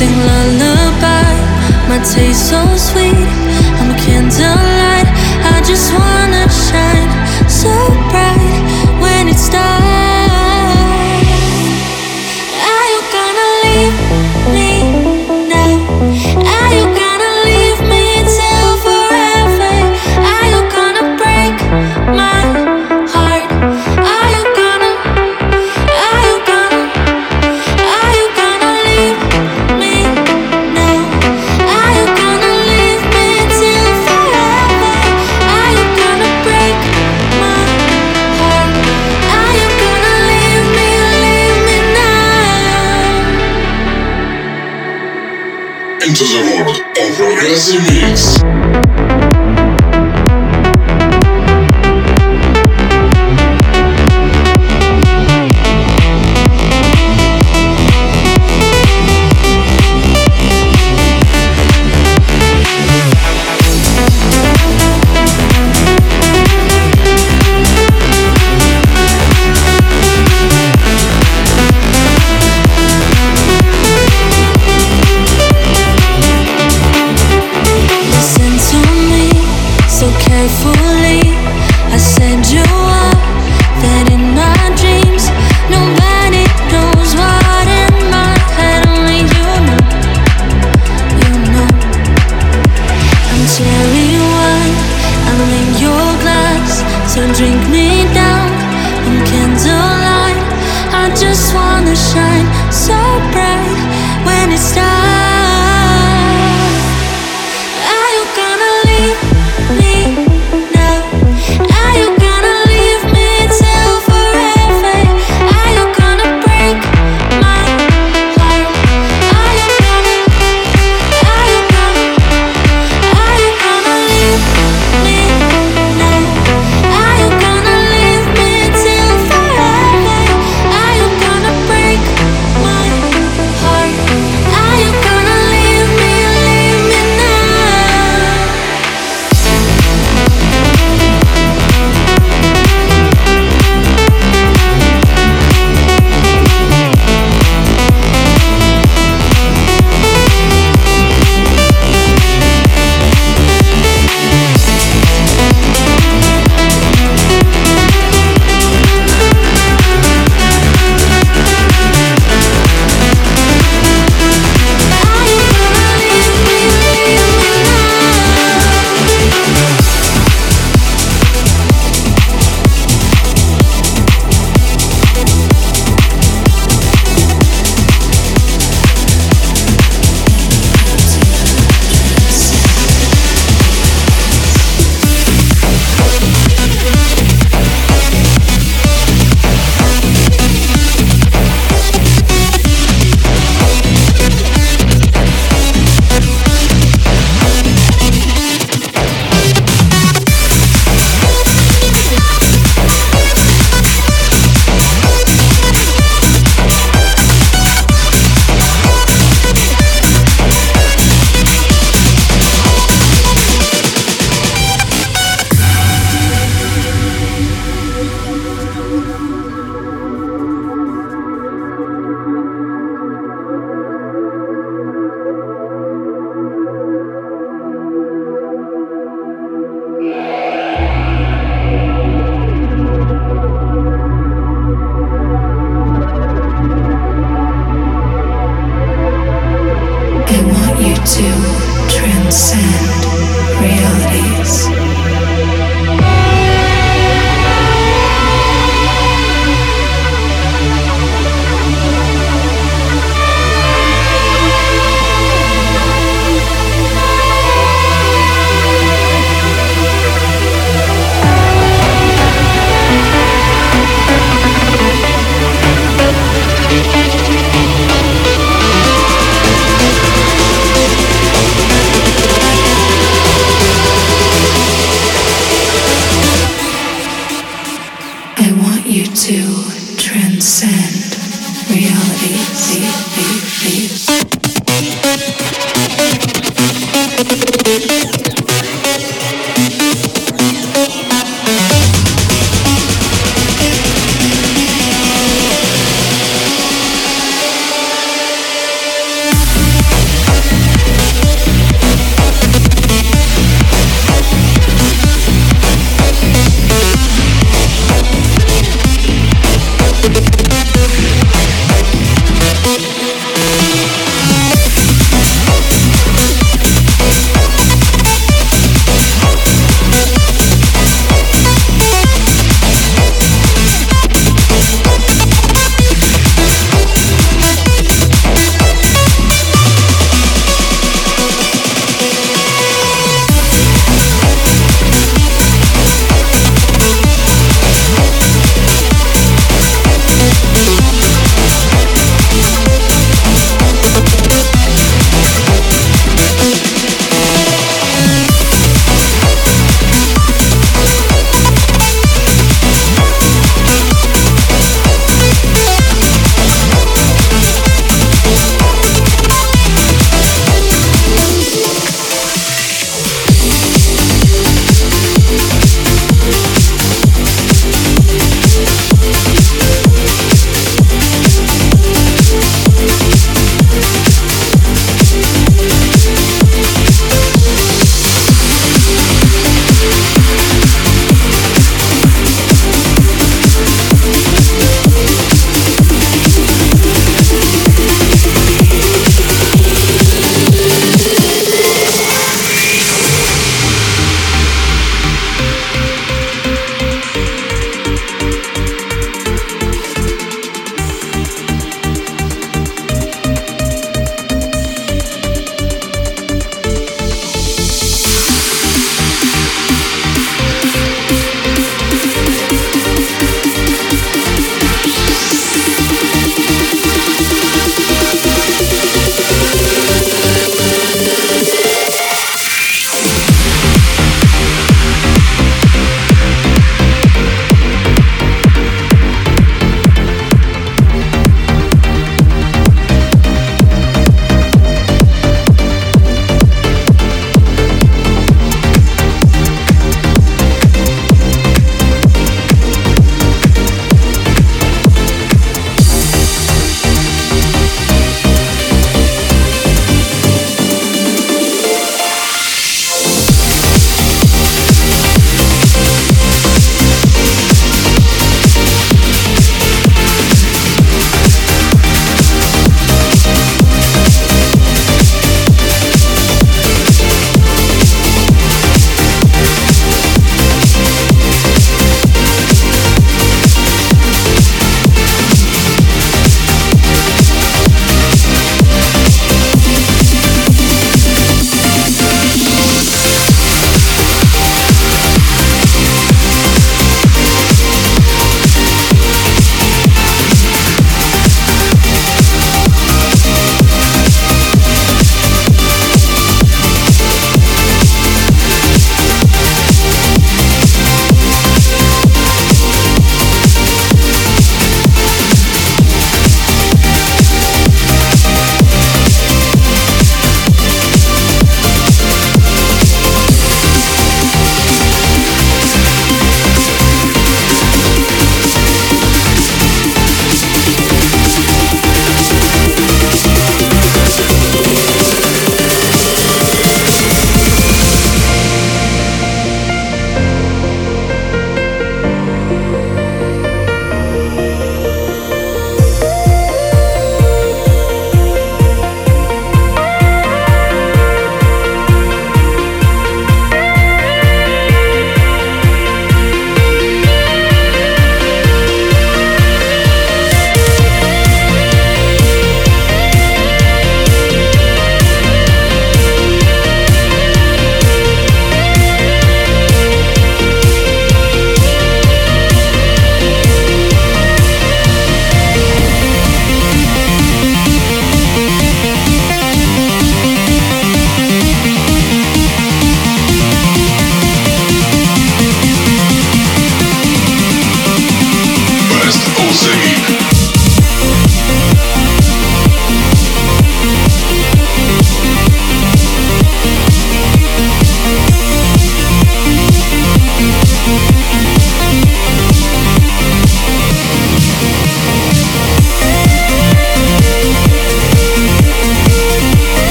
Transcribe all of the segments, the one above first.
sing lullaby. My taste so sweet. I'm a candlelight. I just wanna shine so bright.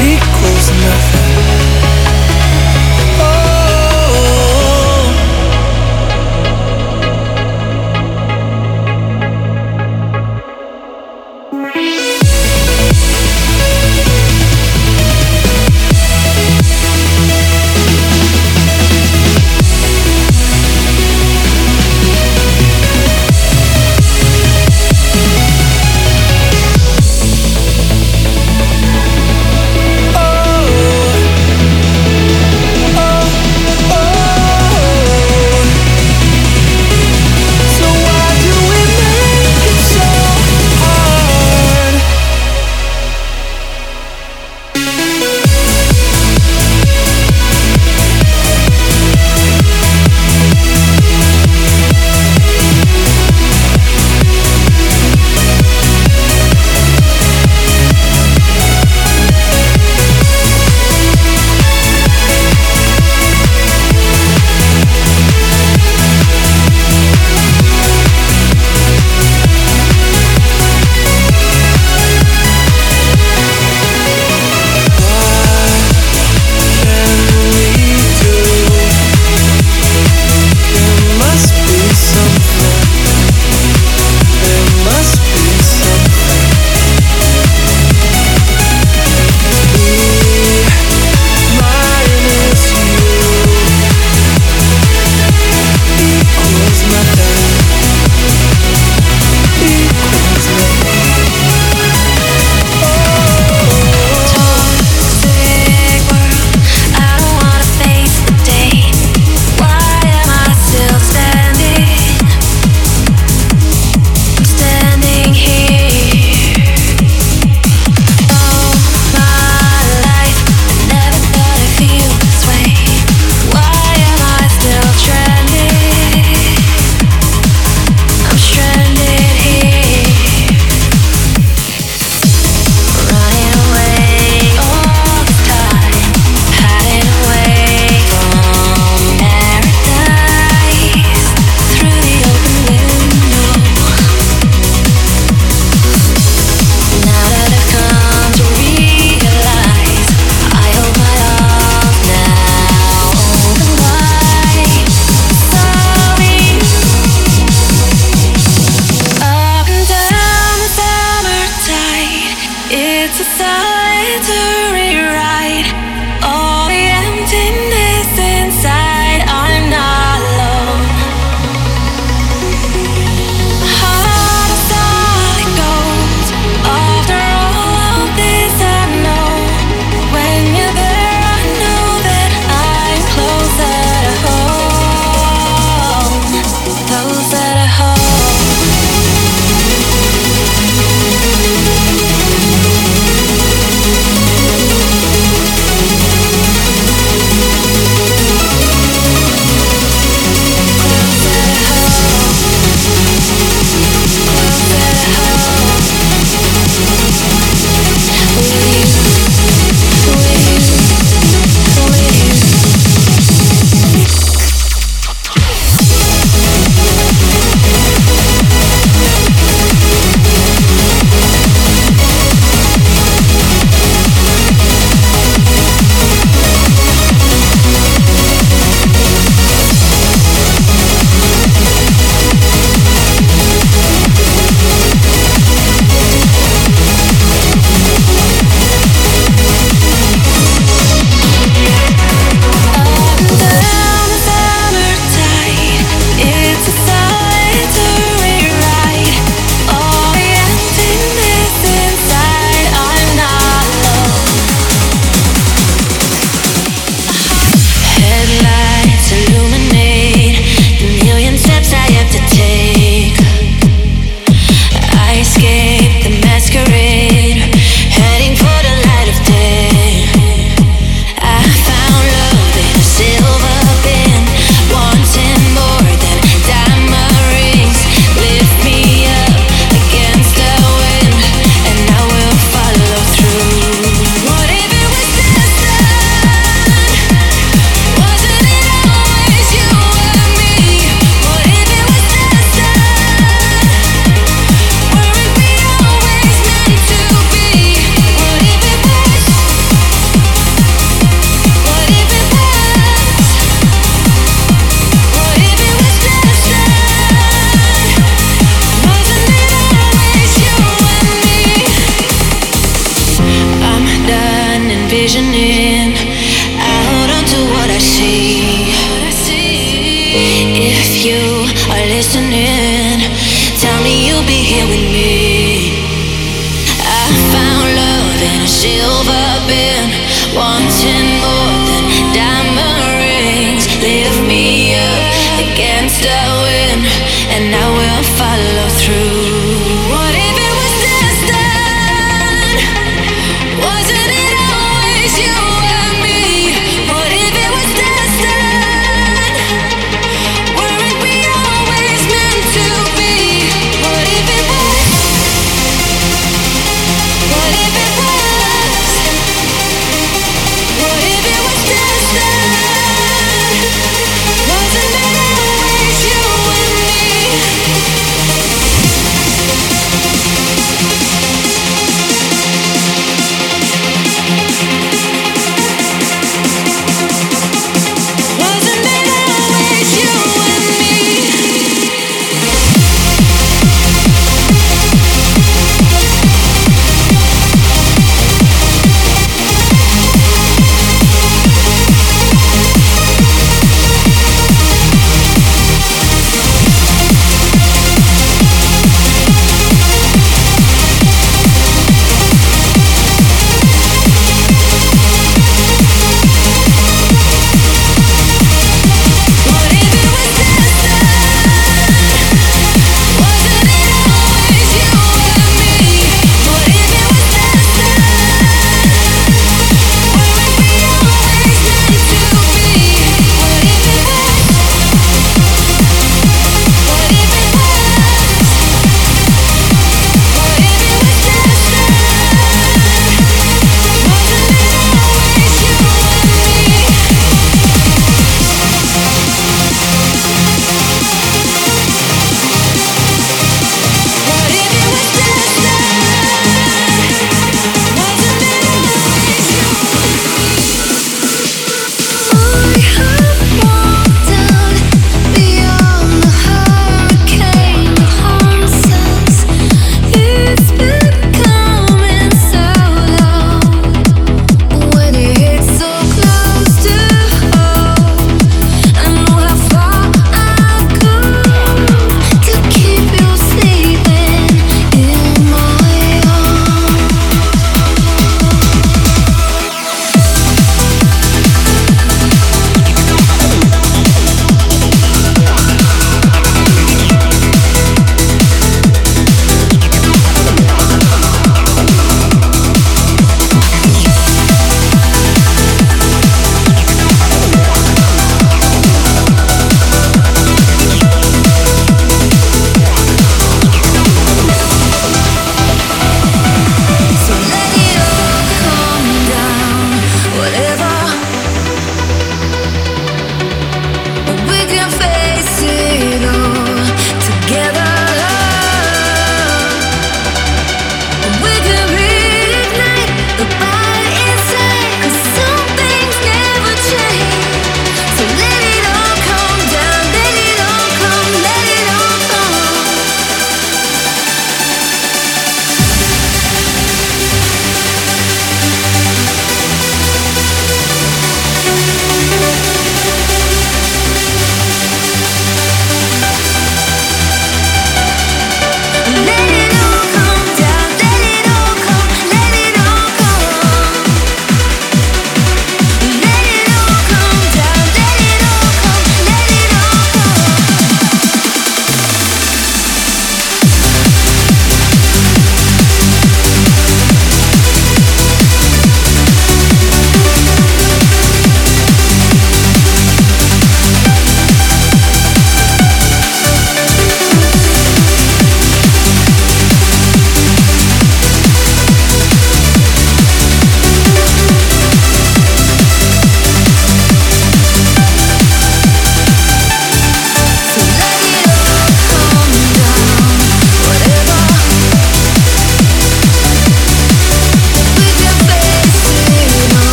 equals nothing.